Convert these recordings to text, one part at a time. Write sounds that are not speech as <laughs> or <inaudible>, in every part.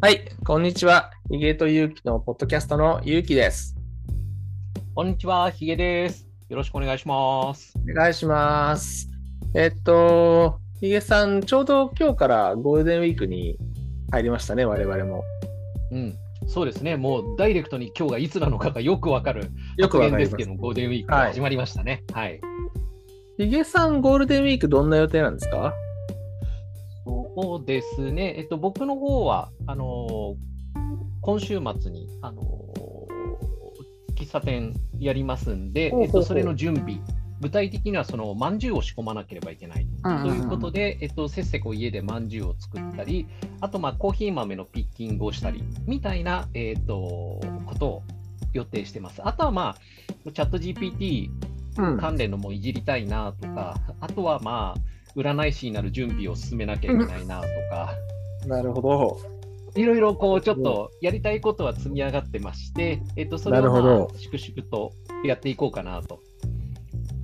はい、こんにちは。ヒゲとユウキのポッドキャストのユウキです。こんにちは、ひげです。よろしくお願いします。お願いします。えっと、ヒゲさん、ちょうど今日からゴールデンウィークに入りましたね、我々も。うん、そうですね。もうダイレクトに今日がいつなのかがよくわかるよく発言ですけ。ど、ゴールデンウィークが始まりましたね。はい。ヒゲさん、ゴールデンウィークどんな予定なんですか？そうですね。えっと、僕の方は、あのー今週末に、あのー喫茶店やりますんで、えっと、それの準備。具体的にはそのまんじゅうを仕込まなければいけないということで、えっと、せっせこ家でまんじゅうを作ったり、あとまあコーヒー豆のピッキングをしたりみたいな、えっとことを予定してます。あとはまあ、チャット GPT うん。関連のもいじりたいなとか、あとはまあ、占い師になる準備を進めなきゃいけないなとか、<laughs> なるほど。いろいろこうちょっとやりたいことは積み上がってまして、えっと、それを、まなるほどあ、粛々とやっていこうかなと。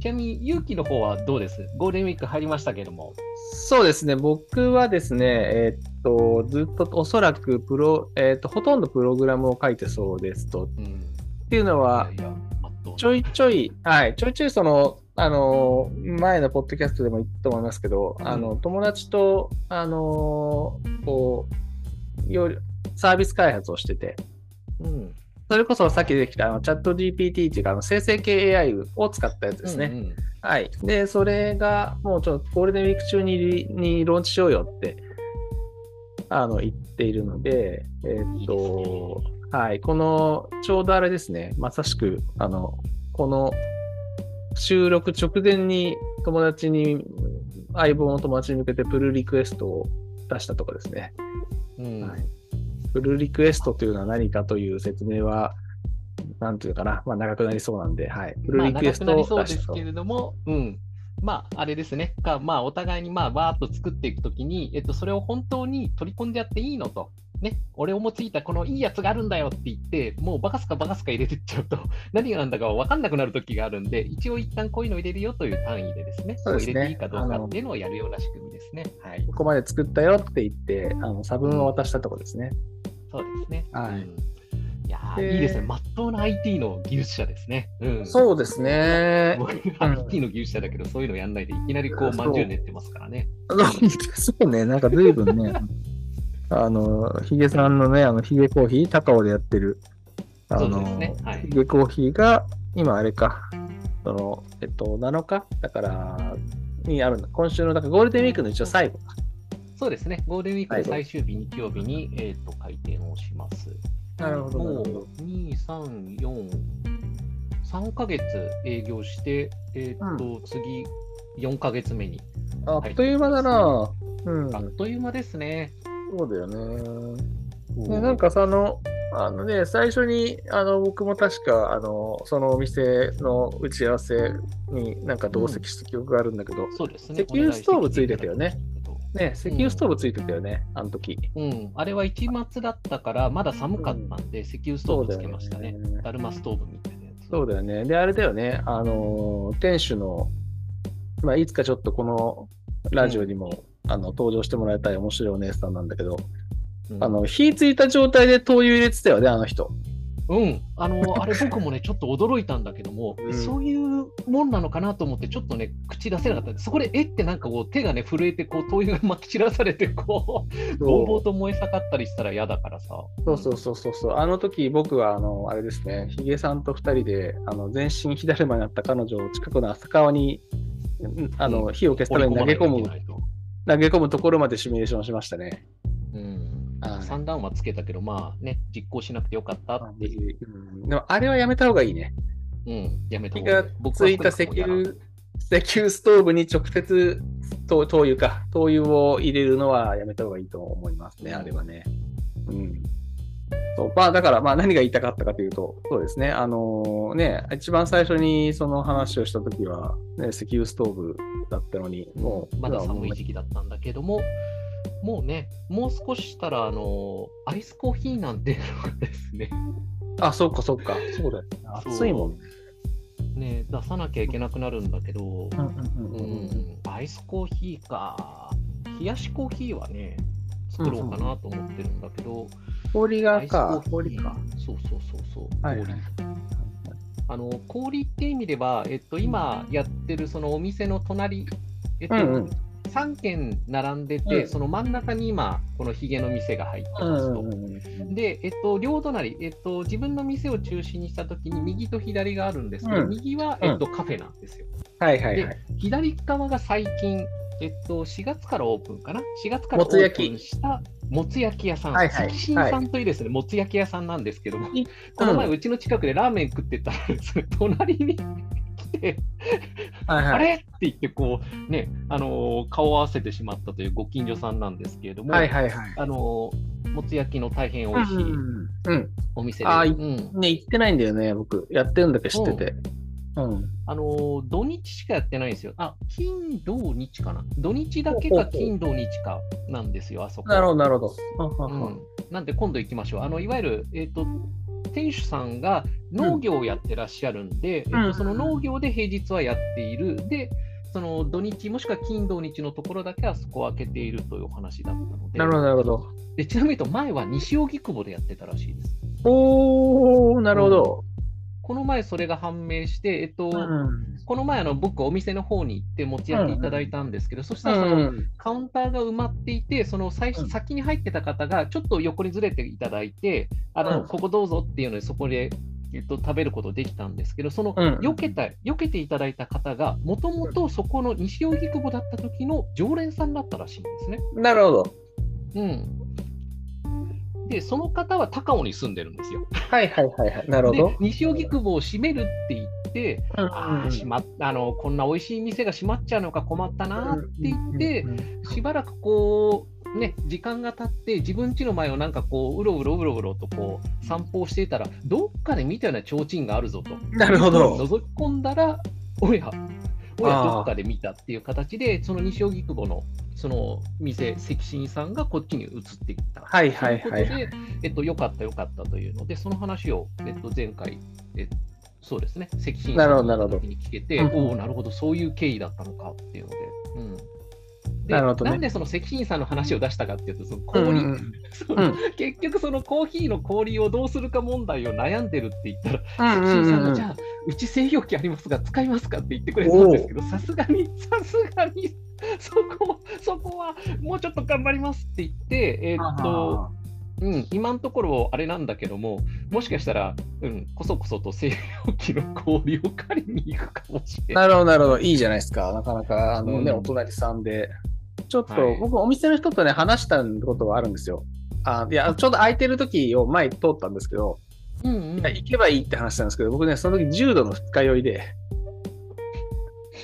ちなみに、勇気の方はどうです？ゴールデンウィーク入りましたけども。そうですね、僕はですね、えっと、ずっとおそらくプロ、えっと、ほとんどプログラムを書いてそうですと。うん、っていうのは、いやいや、ちょいちょい、はい、ちょいちょいその、あの、前のポッドキャストでも言ったと思いますけど、うんあの、友達と、あの、こう、よりサービス開発をしてて、うんそれこそさっきできたあのチャット GPT っていうか、あの生成系 AI を使ったやつですね。うんうんはい。で、それが、もうちょっとゴールデンウィーク中にリにローンチしようよって、あの、言っているので、えーっと、はい。この、ちょうどあれですね、まさしく、あの、この収録直前に友達に、相棒の友達に向けてプルリクエストを出したとこですね。うんはいプルリクエストというのは何かという説明は、なんていうかな、まあ長くなりそうなんで、はい。プルまあ、リクエストを出したとそうですけ。れども、うん。まあ、あれですね。かまあ、お互いに、まあ、わーっと作っていくときに、えっと、それを本当に取り込んでやっていいのと。ね、俺を用いたこのいいやつがあるんだよって言って、もうバカすかバカすか入れてっちゃうと、<laughs> 何がなんだか分かんなくなるときがあるんで、一応一旦こういうの入れるよという単位でですね、そうですね入れていいかどうかっていうのをやるような仕組みですね。はいこ。こまで作ったよって言って、あの差分を渡したとこですね。そうですね。はいうんいやいいですね。まっとうな IT の技術者ですね。うん。そうですね。僕、IT の技術者だけど、そういうのやんないで、いきなりこう、まんじゅう練ってますからね。<laughs> そうね、なんか随分ね、あの、ヒゲさんのね、あの、ヒゲコーヒー、高尾でやってる、あの、ねはいヒゲコーヒーが、今あれか、その、えっと、7日だから、にあるんだ。今週の、だからゴールデンウィークの一応最後か。そうですね。ゴールデンウィークの最最終日、日曜日に、えっと開店をします。なるほどもう、2、3、4、3ヶ月営業して、えっと、次、4ヶ月目に。あっという間だなうん。あっという間ですね。そうだよね。ね、なんかその、あのね、最初に、あの、僕も確か、あの、そのお店の打ち合わせになんか同席した記憶があるんだけど、そうですね。石油ストーブついてたよねね、石油ストーブついてたよね、あの時。うん、あれは一末だったから、まだ寒かったんで、石油ストーブつけましたね。そうだよねだるまストーブみたいなやつ。そうだよね。で、あれだよね、あの、店主の、まあ、いつかちょっとこのラジオにも、あの登場してもらいたい面白いお姉さんなんだけど、うんあの、火ついた状態で灯油入れてたよね、あの人。うん、あの、あれ僕もね、ちょっと驚いたんだけども、うんそういうもんなのかなと思って、ちょっとね、口出せなかった。そこで、えってなんかこう、手がね、震えて、こう、灯油がまき散らされて、こう、ぼうぼうと燃え盛ったりしたら嫌だからさ。そうそうそうそうそう。あの時僕はあのあれですね、ヒゲさんと二人であの全身火だるまになった彼女を近くの浅川にんあの、うん火を消すために投げ込む投げ込むところまでシミュレーションしましたね。うんはい三段はつけたけど、まあね、実行しなくてよかったっていう。うんでもあれはやめた方がいいね。うん、やめた火方がいがい僕はついた石油石油ストーブに直接灯灯油か灯油を入れるのはやめた方がいいと思いますね、うんあれはね。うん。そうまあ、だから、まあ、何が言いたかったかというと、そうですね、あのね、一番最初にその話をしたときは、ね、石油ストーブだったのに、もう、まだ寒い期。時期だったんだけども、もうね、もう少ししたら、あの、アイスコーヒーなんていうのがですね、あ、そっかそっか、そうだよね。暑いもんね。ね、出さなきゃいけなくなるんだけど、うんうんううんうんん、アイスコーヒーか。冷やしコーヒーはね、作ろうかなと思ってるんだけど、氷がアイスコーか氷か。そうそうそうそう、はいはい氷。あの氷って意味では、えっと、今やってるそのお店の隣、えっとうんうん3軒並んでて、うんその真ん中に今、このヒゲの店が入ってうんますと。うんうんで、えっと、両隣、えっと、自分の店を中心にしたときに、右と左があるんですけど、うん右は、うんえっと、カフェなんですよ。はいはいはい。左側が最近、えっと、4月からオープンかな ?4 月からオープンしたもつ焼き屋さん、はいはい関心さんというですね、もつ焼き屋さんなんですけども、いこの前、うんうちの近くでラーメン食ってたらですね、<laughs> 隣に来て、はいはい。あれ？って言って、こう、ね、あのー顔を合わせてしまったというご近所さんなんですけれども、はいはいはい。あのーもつ焼きの大変美味しいうんうんお店で、あうんね、行ってないんだよね、僕。やってるんだけど知ってて。うん。あのー土日しかやってないんですよ。あ、金、土、日かな。土日だけか金、土、日かなんですよ、あそこ。なるほど、なるほど。なんで今度行きましょう。あのいわゆる、えー、と店主さんが農業をやってらっしゃるんで、えーうんとその農業で平日はやっている。で、その土日もしくは金土日のところだけはそこを開けているというお話だったので、なるほど、なるほど。でちなみに言うと前は西荻窪でやってたらしいです。おー、なるほど。この前それが判明して、えっとうん。この前あの僕お店の方に行って持ち寄っていただいたんですけど、そしたうらその、ん。カウンターが埋まっていて、その最初うん先に入ってた方がちょっと横にずれていただいて、あのうんここどうぞっていうので、そこで、えっと、食べることできたんですけど、そのうん避けた、避けていただいた方が、もともとそこの西荻窪だった時の常連さんだったらしいんですね。なるほど。うん。で、その方は高尾に住んでるんですよ。はいはいはいはい。なるほでど。、西荻窪を閉めるって言って、うんああ、しまっあのこんな美味しい店が閉まっちゃうのか困ったなって言って、しばらくこう、ね、時間が経って、自分家の前をなんかこう、うろうろうろうろとこう散歩をしていたら、どっかで見たような提灯があるぞと。なるほど覗き込んだら、おや、おや、どっかで見たっていう形で、その西荻窪のその店、関心さんがこっちに移ってきた。はいはいはいということで、えっと、よかったよかったというので、その話を、えっと、前回、えそうですね、関心さんの時に聞けて、うんおお、なるほど、そういう経緯だったのかっていうので。うんでなるほどね。んでその関心さんの話を出したかっていうと、その氷、うんうんその結局そのコーヒーの氷をどうするか問題を悩んでるって言ったら、うん関心さんが、うん。うんじゃあ、うち製氷機ありますが、使いますかって言ってくれたんですけど、さすがに、さすがに、そこ、そこはもうちょっと頑張りますって言って、えーっと、うん、今のところあれなんだけども、もしかしたら、うん、こそこそと製氷機の氷を借りに行くかもしれない。なるほど、なるほど。いいじゃないですか。なかなか、あのね、うんお隣さんで。ちょっと、はい僕、お店の人とね、話したことがあるんですよ。あいや、ちょうど空いてる時を前通ったんですけど、うんうん行けばいいって話したんですけど、僕ね、その時重度の二日酔いで、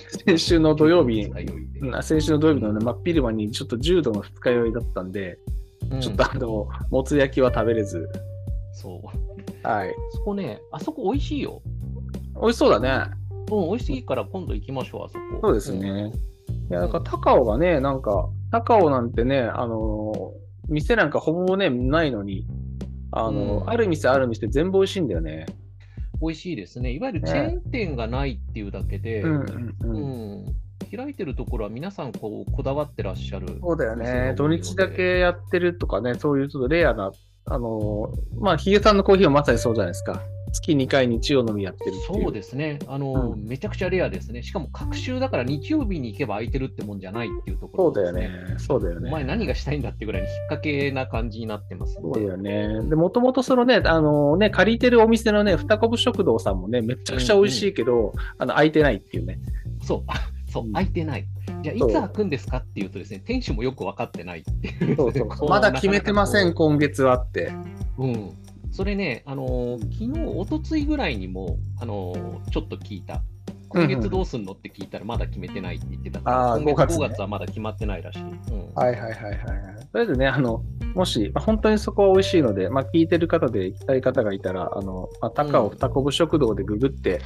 <laughs> 先週の土曜日先週の土曜日の、ね、真っ昼間にちょっと重度の二日酔いだったんで、うんちょっとあの、もつ焼きは食べれず、そう。はい。そこね、あそこ美味しいよ。美味しそうだね。うん、美味しいから今度行きましょう、あそこ。そうですね。いや、なんか高尾がね、なんか、高尾なんてね、あの、店なんかほぼね、ないのに、あの、うんある店ある店全部美味しいんだよね。美味しいですね。いわゆるチェーン店がないっていうだけで、うんうんううん。ん開いてるところは皆さんこうこだわってらっしゃる。そうだよ。ね土日だけやってるとかね、そういうちょっとレアな、あの、まあ、ヒゲさんのコーヒーはまさにそうじゃないですか。月2回日曜のみやってる。そうですねあの、うんめちゃくちゃレアですね。しかも、隔週だから日曜日に行けば空いてるってもんじゃないっていうところですそうだよね。そうだよね。お前何がしたいんだってぐらいに引っ掛けな感じになってますそうだよね。で、もともとそのね、あのね、借りてるお店のね、二こぶ食堂さんもね、めちゃくちゃ美味しいけど、あの、空いてないっていうね。そう、あそううん、空いてない。じゃあ、いそうつ開くんですかっていうとですね、店主もよく分かってないっていう。そうそう <laughs> こうまだ決めてません、今月はって。こううん。それね、あのー昨日、一昨日ぐらいにも、あのーちょっと聞いた。今月どうすんのって聞いたら、まだ決めてないって言ってたから、あー今月5 5月はまだ決まってないらしい。うんはいはいはいはいはい。とりあえずね、あの、もし、まあ、本当にそこは美味しいので、まあ、聞いてる方で行きたい方がいたら、あの、まあ、高尾うん二こぶ食堂でググって、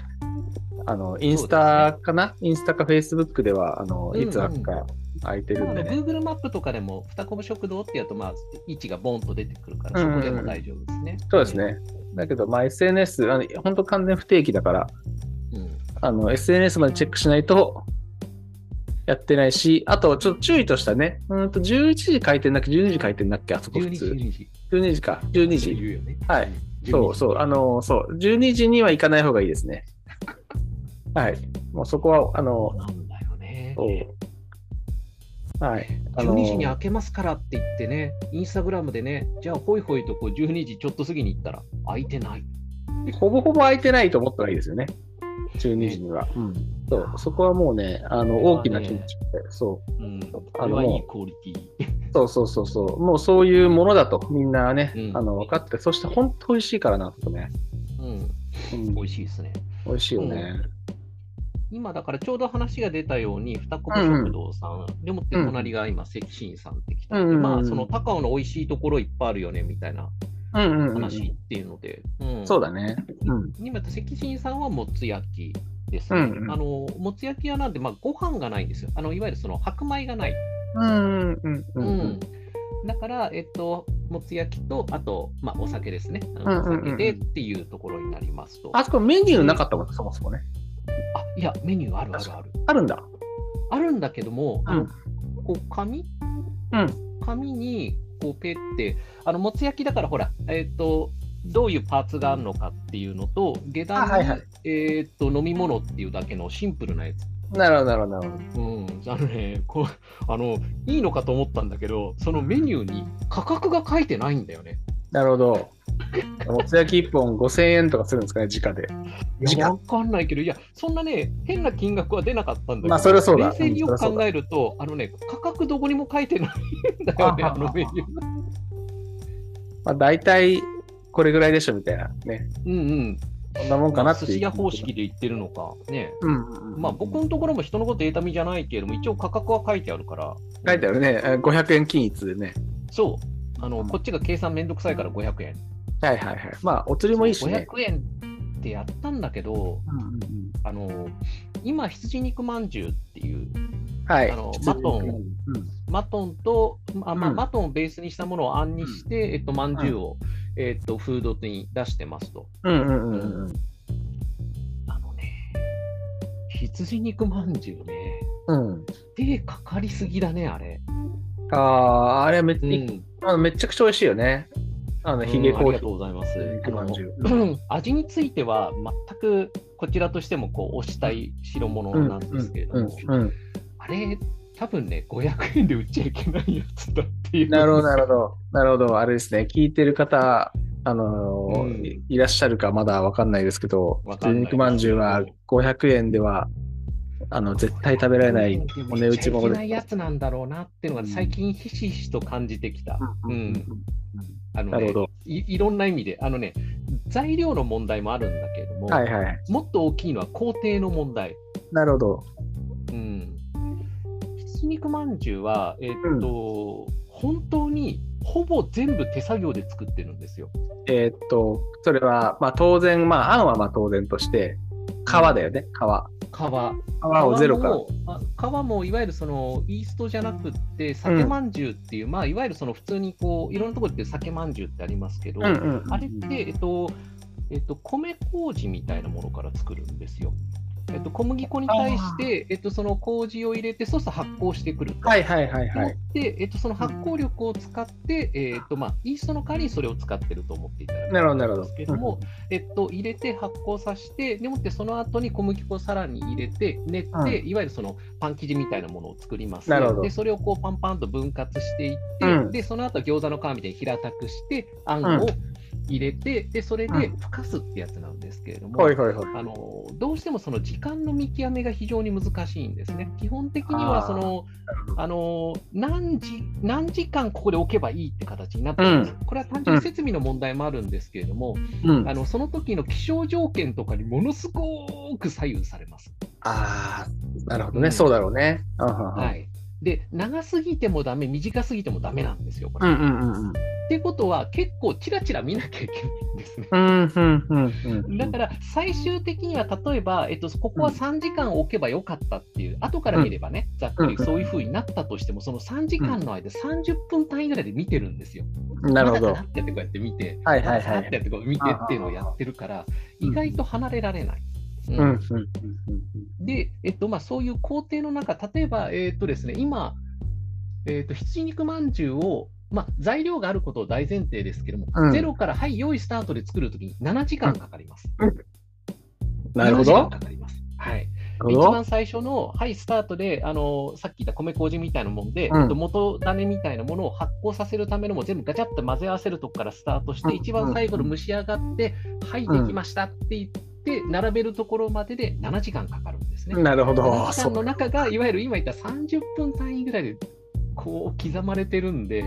あの、インスタかな、インスタかフェイスブックでは、あの、うんうんいつ開くか空いてるまああのんでね。Google マップとかでも、二こぶ食堂ってやると、まあ、位置がボンと出てくるから、そこでも大丈夫ですね。そうですね。だけど、まあ、SNS、あの本当完全不定期だから、うん。あの、SNS までチェックしないと、やってないし、あと、ちょっと注意としたね、うんと、11時開店だっけ、12時開店だっけ、あそこ普12時、通。12時。12時か。12時。はい12時。そうそう。あの、そう。12時には行かない方がいいですね。はい。もうそこは、あそのう、なんだよね。はい。あの12時に開けますからって言ってね、インスタグラムでね、じゃあほいほいとこう12時ちょっと過ぎに行ったら、開いてない。ほぼほぼ空いてないと思ったらいいですよね。12時には。うん。そう。そこはもうね、あの、大きな気持ちで。そう。うん、あのいいもクオリティ。そうそうそうそう。もうそういうものだと、みんなね、うんあの、分かって、そして本当美味しいからな、とね。うん、うん美味しいですね。美味しいよね。今だからちょうど話が出たように、二コブ食堂さん、でもって隣が今、関心さんって来たうんまあ、その高尾の美味しいところいっぱいあるよねみたいな。話っていうので、うんそうだね。うん。今、関心さんはもつ焼きですね。うんうんあのもつ焼き屋なんで、まあ、ご飯がないんですよ。あのいわゆるその白米がない。うんうんうんううんん。だから、えっと、もつ焼きと、あと、まあ、お酒ですね。お酒でっていうところになりますと。あそこメニューなかったもん、そもそもね。あいや、メニューあるあるある。あるんだ。あるんだけども、うん。こう紙？うん。紙にこうペって、あのもつ焼きだからほら、えっ、と、どういうパーツがあるのかっていうのと、下段に、あはいはいえっ、と飲み物っていうだけのシンプルなやつ。なるほど、なるほど、なるほど。うん、あのねこうあの、いいのかと思ったんだけど、そのメニューに価格が書いてないんだよね。なるほど。<laughs> もつ焼き1本5000円とかするんですかね、直で。時間いやわかんないけど、いや、そんなね、変な金額は出なかったんだけど、まあそりゃそうだ冷静によく考えると、あのね、価格どこにも書いてないんだよね、ああのメニュー。まあ大体これぐらいでしょみたいなね。うんうん。こんなもんかな。寿司屋方式で言ってるのか、ね。うんうんうん。まあ僕のところも人のこと得た身じゃないけれども、一応価格は書いてあるから。書いてあるね。え500円均一でね。そう。あの、こっちが計算めんどくさいから500円。はいはいはい。まあ、お釣りもいいしね。500円ってやったんだけど、うんうんうんあの、今、羊肉まんじゅうっていう、はい。あのマトンうんマトンと、あまあ、うんマトンをベースにしたものをあんにして、えっと、まんじゅうを、えっと、フードに出してますと。うんうんうんうん。あのね、羊肉まんじゅうね、うん。手かかりすぎだね、あれ。ああ、あれめっ,、うん。あのめちゃくちゃ美味しいよね。あの、ヒゲコーヒうんありがとうございます。味については、全くこちらとしてもこう推したい代物なんですけれども、あれ、多分ね、500円で売っちゃいけないやつだっていう。なるほど、なるほど。なるほど。あれですね。聞いてる方、あのーうんいいらっしゃるかまだわかんないですけど、肉まんじゅうは500円では、あの、絶対食べられないお値打ちものでないやつなんだろうなっていうのが最近ひしひしと感じてきた。うんあのねなるほど。いいろんな意味で、あのね、材料の問題もあるんだけれども、はいはい。もっと大きいのは工程の問題。なるほど。うん。羊肉まんじゅうは、えっと、本当にほぼ全部手作業で作ってるんですよ。えーっと、それは、まあ当然、まあ、あんはまあ当然として、皮だよね、皮。皮。皮をゼロから。もあ皮もいわゆるそのイーストじゃなくって、酒まんじゅうっていう、まあ、いわゆるその普通にこういろんなところで酒まんじゅうってありますけど、うんうんうんあれって、えっとえっと、米麹みたいなものから作るんですよ。えっと、小麦粉に対して、えっと、その麹を入れて、そうすると発酵してくると。はいはいはいはでい。で、えっと、その発酵力を使って、えっとまあ、イーストの代わりにそれを使ってると思っていただくなるほどなるほど。んですけども、えっと、入れて発酵させて、でもってその後に小麦粉をさらに入れて、練って、うん。いわゆるそのパン生地みたいなものを作ります。なるほど。で、それをこうパンパンと分割していって、うん。で、その後餃子の皮みたいに平たくして、あんうん。を入れて、で、それでうん。ふかすってやつなんですけれども、はいはいはい。あのどうしてもその時間の見極めが非常に難しいんですね。基本的にはそのあの何時何時間ここで置けばいいって形になってるんです。これは単純に設備の問題もあるんですけれども、うん。あのその時の気象条件とかにものすごく左右されます。ああ、なるほどね、うんそうだろうね。うんうんうんはい、で長すぎてもダメ短すぎてもダメなんですよ。これうんうんうんうん。っていうことは結構ちらちら見なきゃいけないんですね。だから最終的には例えば、えっと、ここは3時間置けばよかったっていう、後から見ればね、ざっくりそういうふうになったとしても、その3時間の間、30分単位ぐらいで見てるんですよ。なるほど。ってやってこうやって見て、はいはいはいってやってこう見てっていうのをやってるから、うん意外と離れられない。うん。うんうんうんで、えっとまあ、そういう工程の中、例えば、えっとですね、今、えっと羊肉まんじゅうをまあ、材料があることを大前提ですけども、うん。ゼロから、はい、用意スタートで作るときに7時間かかります。なるほ7時間ど。かかります。はい。一番最初の、はい、スタートで、あのさっき言った米麹みたいなもんで、うん。えっと元種みたいなものを発酵させるためのも全部ガチャッと混ぜ合わせるとこからスタートして、うん。一番最後の蒸し上がって、はい、できましたって言って、並べるところまでで7時間かかるんですね。なるほど。7時間の中が、いわゆる今言った30分単位ぐらいでこう刻まれてるんで、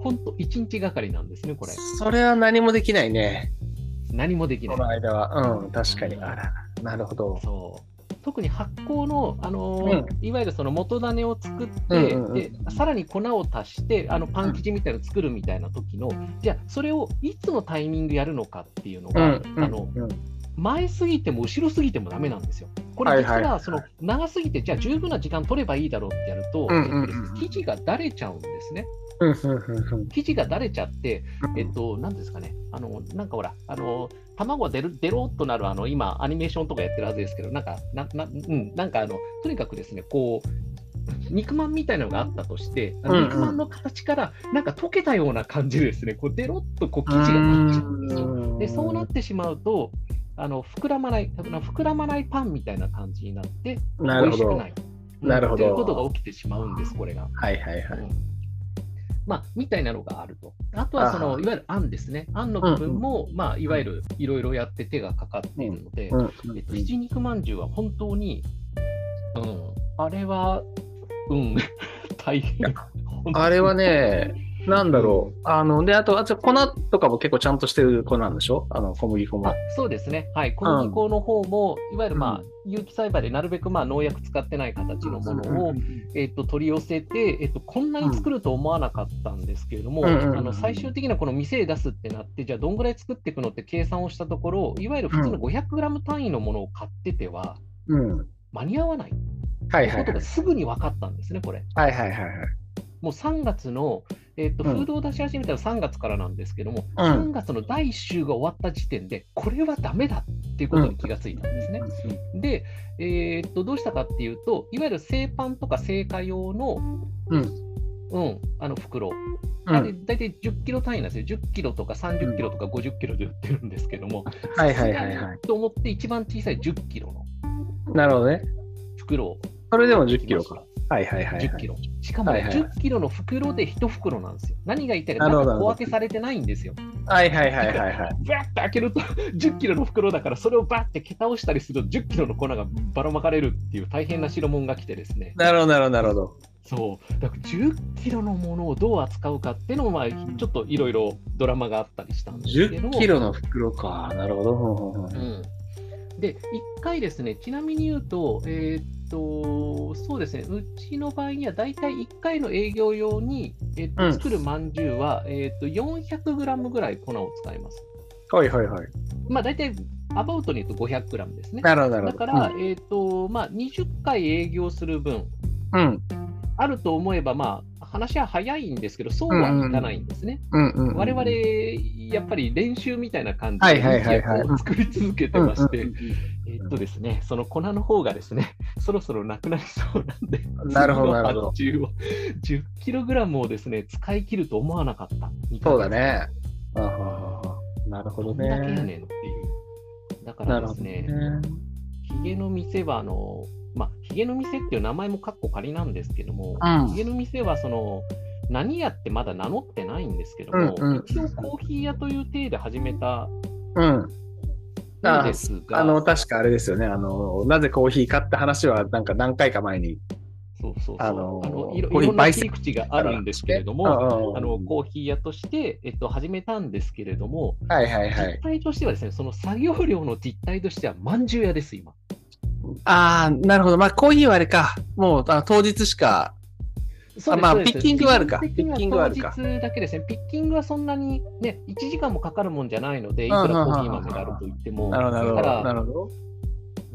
本当、1日がかりなんですね、これ。それは何もできないね。何もできないこの。間は。うん、確かに。あら、なるほど。そう特に発酵の、あのーういわゆるその元種を作って、うんうんうんでさらに粉を足してあのパン生地みたいなの作るみたいな時の、じゃあそれをいつのタイミングやるのかっていうのが、うん、うんあのうん前すぎても後ろすぎてもダメなんですよ。これ実はその長すぎてじゃあ十分な時間取ればいいだろうってやると、生地がだれちゃうんですね。生地がだれちゃって、えっと、なんですかね、あの、なんかほら、あの、卵が出る、出ろっとなる、あの、今、アニメーションとかやってるはずですけど、なんか、な、な、うん、なんかあの、とにかくですね、こう、肉まんみたいなのがあったとして、あのうんうん。肉まんの形から、なんか溶けたような感じでですね、こう、デロッとこう、生地がなっちゃうんですよ。で、そうなってしまうと、あの、膨らまない、膨らまないパンみたいな感じになって。美味しくない。なるほどということが起きてしまうんです、これが。はいはいはい。うんまあ、みたいなのがあると。あとはそのいわゆる案ですね。案の部分も、まあ、いわゆるいろいろやって手がかかっているので、うんえっと、ひじ肉まんじゅうは本当に、うん、あれは、うん、<laughs> 大変。あれはね、なんだろう。あの、で、あと、あと粉とかも結構ちゃんとしてる粉なんでしょ？あの、小麦粉もあ。そうですね、はい、小麦粉の方も、いわゆる、まあう有機栽培でなるべくまあ農薬使ってない形のものを、えっと取り寄せて、えっと、こんなに作ると思わなかったんですけれども、うんうんうんあの最終的なこの店へ出すってなって、じゃあどんぐらい作っていくのって計算をしたところ、いわゆる普通の 500g 単位のものを買ってては、うん。間に合わないはいはいはいことが。すぐに分かったんですね、これ。はいはいはいはい。もう3月の、えっとうんフードを出し始めたのは3月からなんですけども、うん3月の第1週が終わった時点で、これはダメだっていうことに気がついたんですね。で、えーっと、どうしたかっていうと、いわゆる製パンとか製菓用の、うん。うん、あの袋、うんあれ大体10キロ単位なんですよ。10キロとか30キロとか50キロで売ってるんですけども、はいはいはいはいと思って一番小さい10キロのなるほどね。袋をそれでも10買いましたキロか。はいはいはいはい。10キロ。しかもね、はいはいはい10キロの袋で1袋なんですよ。何が言いたいか、小分けされてないんですよ。はいはいはいはいはい。バーって開けると <laughs> 10キロの袋だから、それをバーって桁をしたりすると10キロの粉がばらまかれるっていう大変な代物が来てですね。なるほどなるほどなるほど。そう。だから10キロのものをどう扱うかっていうのも、まあ、ちょっといろいろドラマがあったりしたんですけども。10キロの袋か。なるほど。うん。で、1回ですね、ちなみに言うと、えーっと、そうですね、うちの場合には大体1回の営業用に、えーっとうん作るまんじゅうは、えーっと 400g ぐらい粉を使います。はいはいはい。まあ、大体、アバウトに言うと 500g ですね。だから、えーっと、まあ、20回営業する分、うん。あると思えば、まあ、話は早いんですけど、そうはいかないんですね。我々、やっぱり練習みたいな感じはいで、作り続けてまして、えっとですね、その粉の方がですね、そろそろなくなりそうなんで、なるほどなるほど発注を10キログラムをですね、使い切ると思わなかった。そうだね。あははなるほどどんだけやねんってね。いう。だからですねね。、ヒゲの店は、あの、まあ、ヒゲの店っていう名前もカッコ仮なんですけども、うんヒゲの店はその、何屋ってまだ名乗ってないんですけども、うんうん一応コーヒー屋という体で始めたうん。のですが、あの、確かあれですよね。あの、なぜコーヒーかって話は、なんか何回か前に。そうそうそうあのあのいろんな切り口があるんですけれども、もあのコーヒー屋として、えっと、始めたんですけれども、はいはいはい実。態としてはですね、その作業量の実態としては、まんじゅう屋です、今。ああ、なるほど。まあ、コーヒーはあれか。もう、あ当日しか。そうまあピッキングはあるかピッキングはあるか当日だけですね。ピッキングはそんなにね、1時間もかかるもんじゃないので、いくらコーヒー豆があると言っても、なるほど。だからなるほど。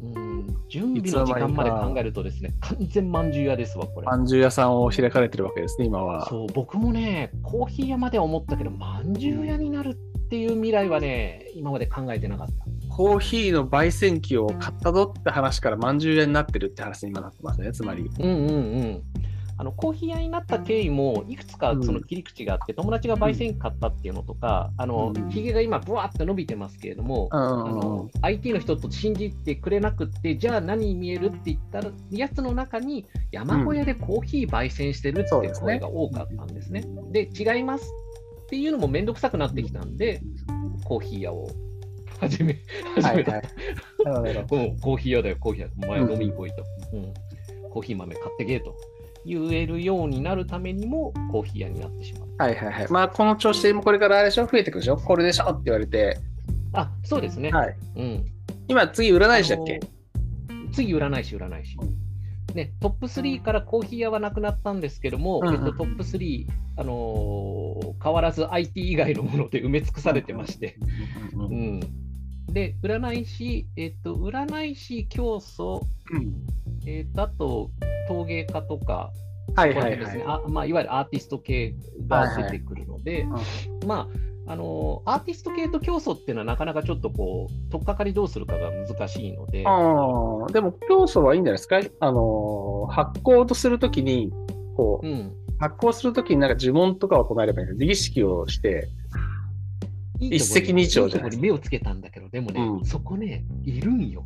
うん準備の時間まで考えるとですね、完全まんじゅう屋ですわ、これ。まんじゅう屋さんを開かれてるわけですね、今は。そう、僕もね、コーヒー屋までは思ったけど、まんじゅう屋になるっていう未来はね、今まで考えてなかった。コーヒーの焙煎機を買ったぞって話からまんじゅう屋になってるって話に今なってますね、つまり。うんうんうん。あのコーヒー屋になった経緯もいくつかその切り口があって、友達が焙煎買ったっていうのとか、あのうんひげが今、ぶわーって伸びてますけれども、うんあの IT の人と信じてくれなくって、じゃあ何に見えるって言ったやつの中に、山小屋でコーヒー焙煎してるっていう声が多かったんですね。で、違いますっていうのもめんどくさくなってきたんで、コーヒー屋を始め、始めた。はいはい。<laughs> コーヒー屋だよ、コーヒー屋。お前うん飲みに来いと。うんコーヒー豆買ってけと言えるようになるためにも、コーヒー屋になってしまう。どはいはいはい。まあ、この調子でもこれからあれでしょ？増えてくるでしょ？これでしょ？って言われて。あ、そうですね。はい。うん。今、次、占い師だっけ？次、占い師、占い師。ね、トップ3からコーヒー屋はなくなったんですけども、うんうんえっと、トップ3、あのー変わらず IT 以外のもので埋め尽くされてまして、うんうんうん、で、占い師、えっと、占い師、教祖、えっと、あと陶芸家とか、はいはいですね。あまあ、いわゆるアーティスト系が出てくるので、はいまあ、あのアーティスト系と競争っていうのはなかなかちょっとこう、取っかかりどうするかが難しいので、ああ、でも、教祖はいいんじゃないですか？あのー、発酵とするときに、こう、うん、発酵するときになんか呪文とかを唱えればいいんです儀式をして、一石二鳥じゃないいいとこに目をつけたんだけど、でもね、うんそこね、いるんよ。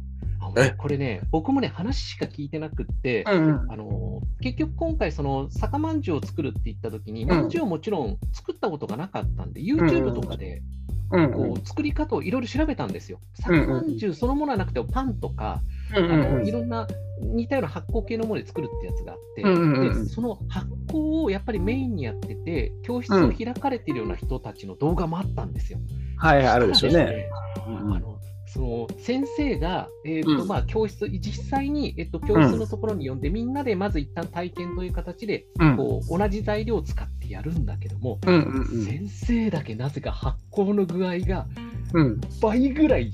これね、僕もね、話しか聞いてなくって、んうん。あの結局今回、その酒まんじゅうを作るって言った時に、まんじゅうをもちろん作ったことがなかったんで、YouTube とかでうんこう作り方をいろいろ調べたんですよ。うん酒まん。じゅうそのものはなくてもパンとか、うんあのうん。いろんな似たような発酵系のもので作るってやつがあって、うんうんうんでその発酵をやっぱりメインにやってて、教室を開かれているような人たちの動画もあったんですよ。はいはい、あるでしょうね。あのその先生が、えーとうん。まあ、教室、実際に、えっと教室のところに呼んで、みんなでまず一旦体験という形で、うん。こう同じ材料を使ってやるんだけども、先生だけなぜか発酵の具合がうん。倍ぐらい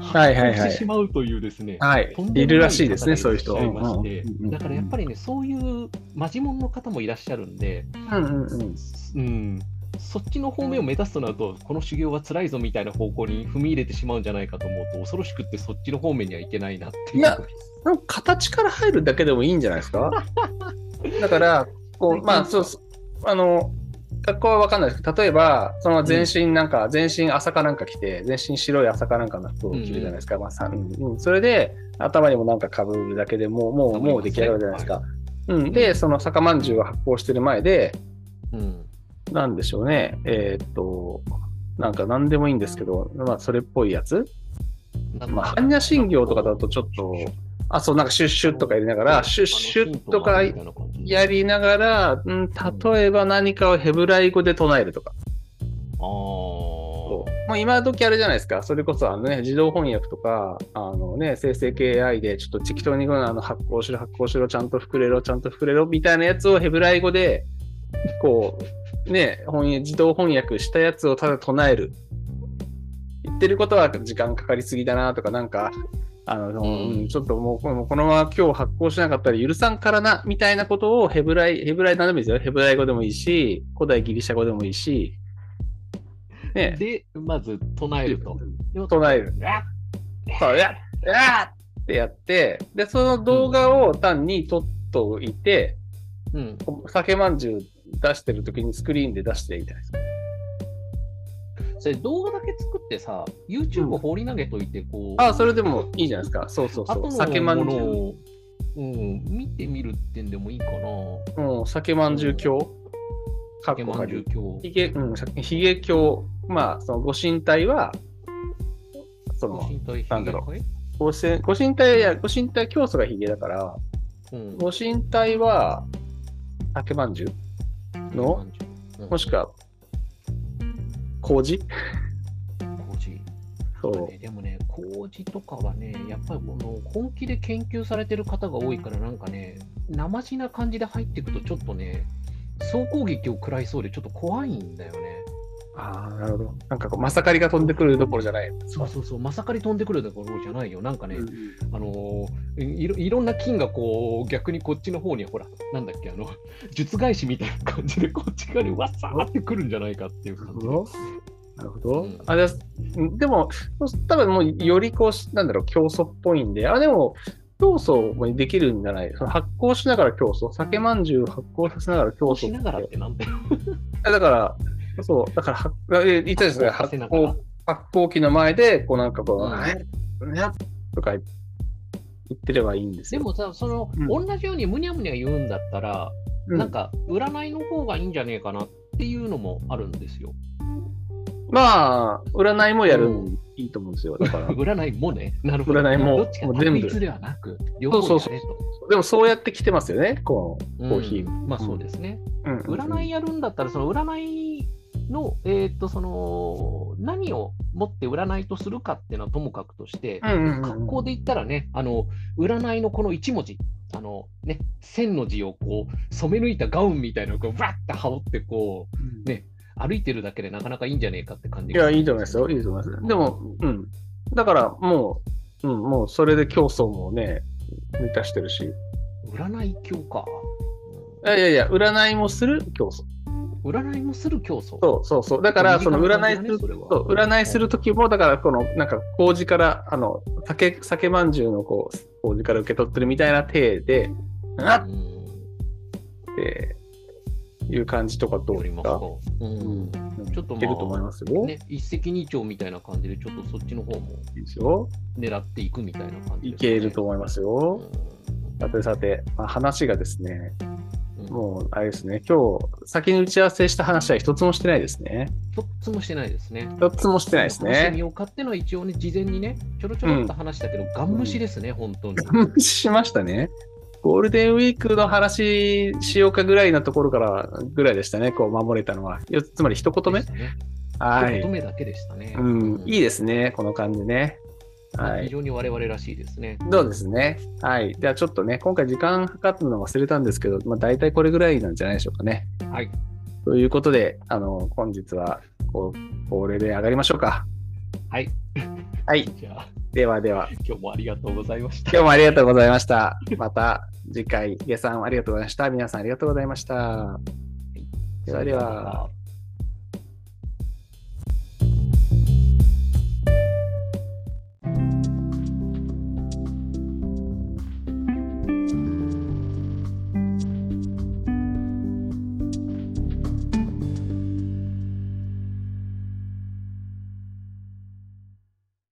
はいはいはい。発酵してしまうというですね、はい。いいるらしいですね、方そういう人。だからやっぱりね、そういうマジモンの方もいらっしゃるんで、うんうんうん。うん、そっちの方面を目指すとなると、この修行は辛いぞみたいな方向に踏み入れてしまうんじゃないかと思うと、恐ろしくってそっちの方面にはいけないなっていう。いやなんか形から入るだけでもいいんじゃないですか？<laughs> だから、こう、まあ、そうあの、学校は分かんないですけど、例えば、その全身なんか、全身朝かなんか着て、全身白い朝かなんかの服を着るじゃないですか。まあさうんうん。それで、頭にもなんか被るだけでもう、もう、もう出来上がるじゃないですか。うん、で、その酒まんじゅうを発酵してる前で、うんなんでしょうね、えーっと、なんか何でもいいんですけど、まあ、それっぽいやつ。まあ、般若心経とかだとちょっと、あ、そう、なんかシュッシュッとかやりながら、シュッシュッとかやりながら、うん、例えば何かをヘブライ語で唱えるとか。あー。まあ、今時あれじゃないですか。それこそあの、ね、自動翻訳とか、あのね、生成系 AI でちょっと適当にあの発行しろ、発行しろ、ちゃんと膨れろ、ちゃんと膨れろみたいなやつをヘブライ語で、こう、ね、翻訳自動翻訳したやつをただ唱える。言ってることは時間かかりすぎだなとか、なんか、あの、うんちょっともうこのこのまま今日発行しなかったら許さんからな、みたいなことをヘブライ、ヘブライなんでもいいですよ。ヘブライ語でもいいし、古代ギリシャ語でもいいし、ね、で、まず唱えると。唱える。あそう、やっ、やっってやって、で、その動画を単に撮っておいて、うん、酒まんじゅう出してる時にスクリーンで出していいじゃない。それ動画だけ作ってさ、YouTube を放り投げといて、こう、あ、それでもいいじゃないですか。そうそうそう。酒まんじゅう。うん、見てみるってんでもいいかな。うん、酒まんじゅう教。かっ酒まんじゅうこかり。今日。ひげ、うん、ひげ教。まあ、そのご神体は、その、なんだろうう。ご神ご神体や、ご神体教祖がひげだから、うん、ご神体は酒まんじゅう？の？うんもしくは、麹麹そう。ねでもね、麹とかはね、やっぱりこの本気で研究されてる方が多いから、なんかね、生地な感じで入っていくと、ちょっとね、総攻撃を食らいそうで、ちょっと怖いんだよね。ああ、なるほど。なんかこう、まさかりが飛んでくるどころじゃない。そうそうそう、まさかり飛んでくるところじゃないよ。なんかね、うんあのーいろいろんな菌がこう逆にこっちの方にほらなんだっけあの術返しみたいな感じでこっち側にわっさーってくるんじゃないかっていう感じでなるほど。うんあじゃあうんでも、多分もうよりこう、なんだろう、競争っぽいんで、あ、でも、競争もできるんじゃない？その発酵しながら競争？酒まんじゅう発酵させながら競争しながらってなんだよ。<laughs> えだから、そう、だから、はえ言ったですね、発発酵発酵機の前で、こうなんかこう、うんえねとか言ってればいいんですよ。でもさ、その、うん同じようにむにゃむにゃ言うんだったら、うんなんか、占いの方がいいんじゃねえかなっていうのもあるんですよ。まあ、占いもやるうんんいいと思うんですよ。だから、占いもね。なるほど。占いもどっちかもう全部ではなく、両方やれと。そうそうでもそうやって来てますよね、このコーヒー。うんまあそうですね。うん占いやるんだったら、その占いの、えーっと、その、何をもって占いとするかっていうのはともかくとして、格好で言ったらね、あの、占いのこの一文字、あのね、線の字をこう、染め抜いたガウンみたいなのをこう、わって羽織ってこう、ね、歩いてるだけでなかなかいいんじゃねえかって感じいや、いいと思いますよ。いいと思います。でも、うん。だから、もう、うん、もうそれで競争もね、満たしてるし。占い教か。いやいやいや、占いもする競争。占いもする競争。そうそうそう。だから、その占いする、そう占いするときも、だから、この、なんか、麹から、あの、酒、酒まんじゅうの、こう、麹から受け取ってるみたいな体で、あっうんていう感じとかどうですか？ますか。うんちょっとまあいけると思いますよ。ね、一石二鳥みたいな感じで、ちょっとそっちの方もいいですよ。狙っていくみたいな感じね、いけると思いますよ。うさてさて、まあ、話がですね、もう、あれですね、今日、先に打ち合わせした話は一つもしてないですね。一つもしてないですね。一つもしてないですね。ようかってのは一応ね、事前にね、ちょろちょろっと話したけど、ガン無視ですね、本当に。無視しましたね。ゴールデンウィークの話しようかぐらいのところからぐらいでしたね、こう守れたのは。よつまり一言目？ねはい一言。目だけでしたね。うん、いいですね、この感じね。はい。まあ非常に我々らしいですね。そうですね。はい。ではちょっとね、今回時間計るの忘れたんですけど、まあ大体これぐらいなんじゃないでしょうかね。はい。ということで、あの、本日は、こう、これで上がりましょうか。はい。はい。<laughs> じゃあ、ではでは、今日もありがとうございました。今日もありがとうございました。また次回、ゲさんありがとうございました。皆さんありがとうございました。ではでは。